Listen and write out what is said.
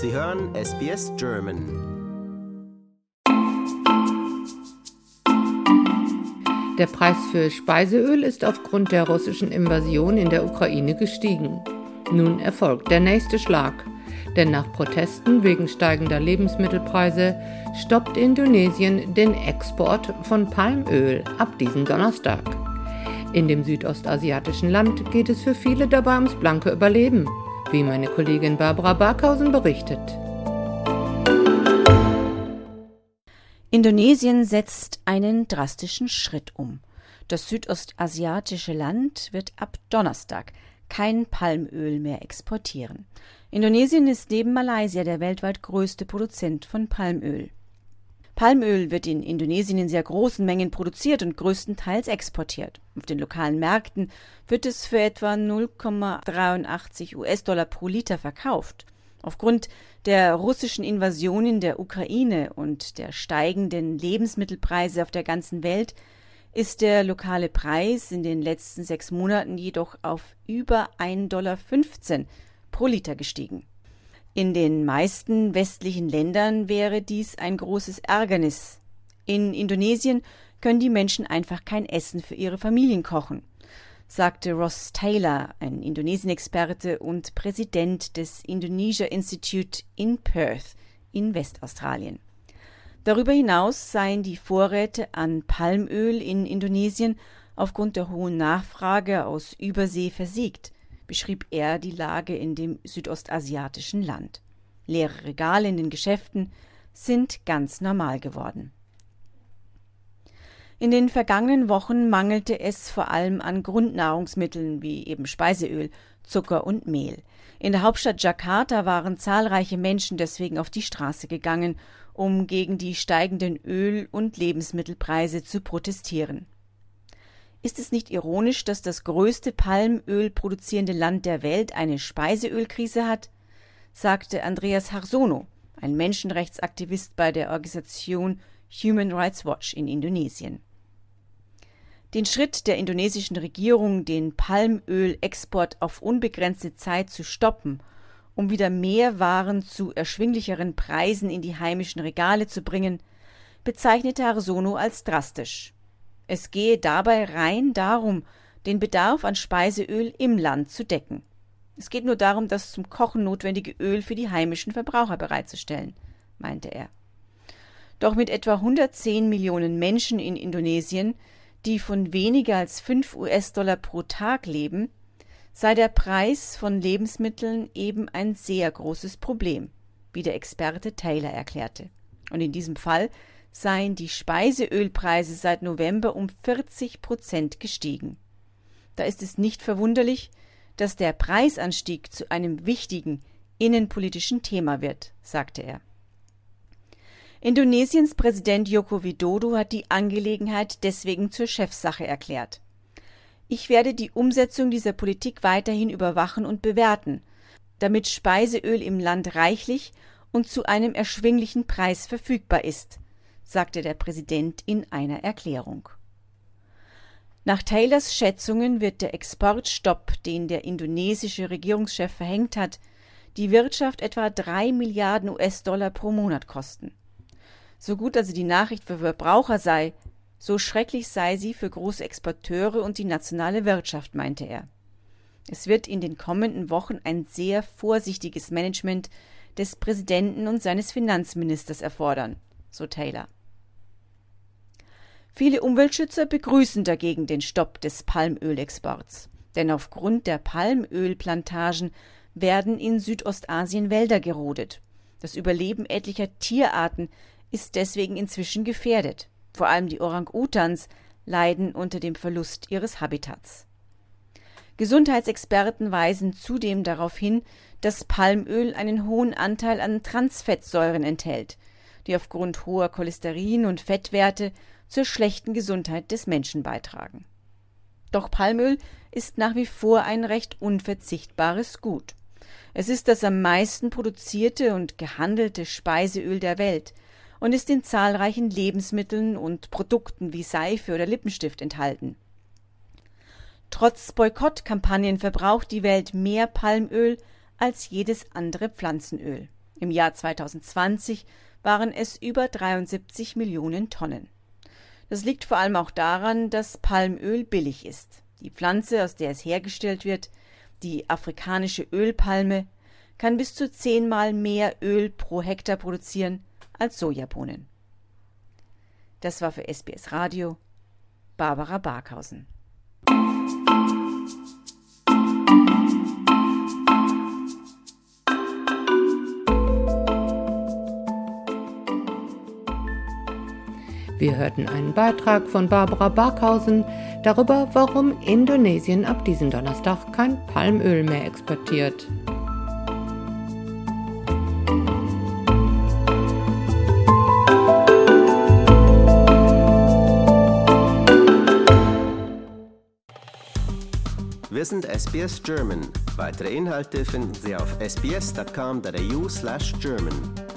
Sie hören SBS German. Der Preis für Speiseöl ist aufgrund der russischen Invasion in der Ukraine gestiegen. Nun erfolgt der nächste Schlag. Denn nach Protesten wegen steigender Lebensmittelpreise stoppt Indonesien den Export von Palmöl ab diesem Donnerstag. In dem südostasiatischen Land geht es für viele dabei ums blanke Überleben, wie meine Kollegin Barbara Barkhausen berichtet. Indonesien setzt einen drastischen Schritt um. Das südostasiatische Land wird ab Donnerstag kein Palmöl mehr exportieren. Indonesien ist neben Malaysia der weltweit größte Produzent von Palmöl. Palmöl wird in Indonesien in sehr großen Mengen produziert und größtenteils exportiert. Auf den lokalen Märkten wird es für etwa 0,83 US-Dollar pro Liter verkauft. Aufgrund der russischen Invasion in der Ukraine und der steigenden Lebensmittelpreise auf der ganzen Welt ist der lokale Preis in den letzten sechs Monaten jedoch auf über 1,15 Dollar pro Liter gestiegen. In den meisten westlichen Ländern wäre dies ein großes Ärgernis. In Indonesien können die Menschen einfach kein Essen für ihre Familien kochen sagte Ross Taylor, ein Indonesien-Experte und Präsident des Indonesia Institute in Perth in Westaustralien. Darüber hinaus seien die Vorräte an Palmöl in Indonesien aufgrund der hohen Nachfrage aus Übersee versiegt, beschrieb er die Lage in dem südostasiatischen Land. Leere Regale in den Geschäften sind ganz normal geworden. In den vergangenen Wochen mangelte es vor allem an Grundnahrungsmitteln wie eben Speiseöl, Zucker und Mehl. In der Hauptstadt Jakarta waren zahlreiche Menschen deswegen auf die Straße gegangen, um gegen die steigenden Öl- und Lebensmittelpreise zu protestieren. Ist es nicht ironisch, dass das größte Palmöl produzierende Land der Welt eine Speiseölkrise hat? sagte Andreas Harsono, ein Menschenrechtsaktivist bei der Organisation Human Rights Watch in Indonesien. Den Schritt der indonesischen Regierung, den Palmölexport auf unbegrenzte Zeit zu stoppen, um wieder mehr Waren zu erschwinglicheren Preisen in die heimischen Regale zu bringen, bezeichnete Arsono als drastisch. Es gehe dabei rein darum, den Bedarf an Speiseöl im Land zu decken. Es geht nur darum, das zum Kochen notwendige Öl für die heimischen Verbraucher bereitzustellen, meinte er. Doch mit etwa 110 Millionen Menschen in Indonesien die von weniger als 5 US-Dollar pro Tag leben, sei der Preis von Lebensmitteln eben ein sehr großes Problem, wie der Experte Taylor erklärte. Und in diesem Fall seien die Speiseölpreise seit November um 40 Prozent gestiegen. Da ist es nicht verwunderlich, dass der Preisanstieg zu einem wichtigen innenpolitischen Thema wird, sagte er. Indonesiens Präsident Joko Widodo hat die Angelegenheit deswegen zur Chefsache erklärt. Ich werde die Umsetzung dieser Politik weiterhin überwachen und bewerten, damit Speiseöl im Land reichlich und zu einem erschwinglichen Preis verfügbar ist, sagte der Präsident in einer Erklärung. Nach Taylors Schätzungen wird der Exportstopp, den der indonesische Regierungschef verhängt hat, die Wirtschaft etwa drei Milliarden US-Dollar pro Monat kosten. So gut also die Nachricht für Verbraucher sei, so schrecklich sei sie für große Exporteure und die nationale Wirtschaft, meinte er. Es wird in den kommenden Wochen ein sehr vorsichtiges Management des Präsidenten und seines Finanzministers erfordern, so Taylor. Viele Umweltschützer begrüßen dagegen den Stopp des Palmölexports, denn aufgrund der Palmölplantagen werden in Südostasien Wälder gerodet. Das Überleben etlicher Tierarten ist deswegen inzwischen gefährdet. Vor allem die Orang-Utans leiden unter dem Verlust ihres Habitats. Gesundheitsexperten weisen zudem darauf hin, dass Palmöl einen hohen Anteil an Transfettsäuren enthält, die aufgrund hoher Cholesterin- und Fettwerte zur schlechten Gesundheit des Menschen beitragen. Doch Palmöl ist nach wie vor ein recht unverzichtbares Gut. Es ist das am meisten produzierte und gehandelte Speiseöl der Welt und ist in zahlreichen Lebensmitteln und Produkten wie Seife oder Lippenstift enthalten. Trotz Boykottkampagnen verbraucht die Welt mehr Palmöl als jedes andere Pflanzenöl. Im Jahr 2020 waren es über 73 Millionen Tonnen. Das liegt vor allem auch daran, dass Palmöl billig ist. Die Pflanze, aus der es hergestellt wird, die afrikanische Ölpalme, kann bis zu zehnmal mehr Öl pro Hektar produzieren als Sojabohnen. Das war für SBS Radio Barbara Barkhausen. Wir hörten einen Beitrag von Barbara Barkhausen darüber, warum Indonesien ab diesem Donnerstag kein Palmöl mehr exportiert. Wir sind SBS German. Weitere Inhalte finden Sie auf sbs.com.au/german.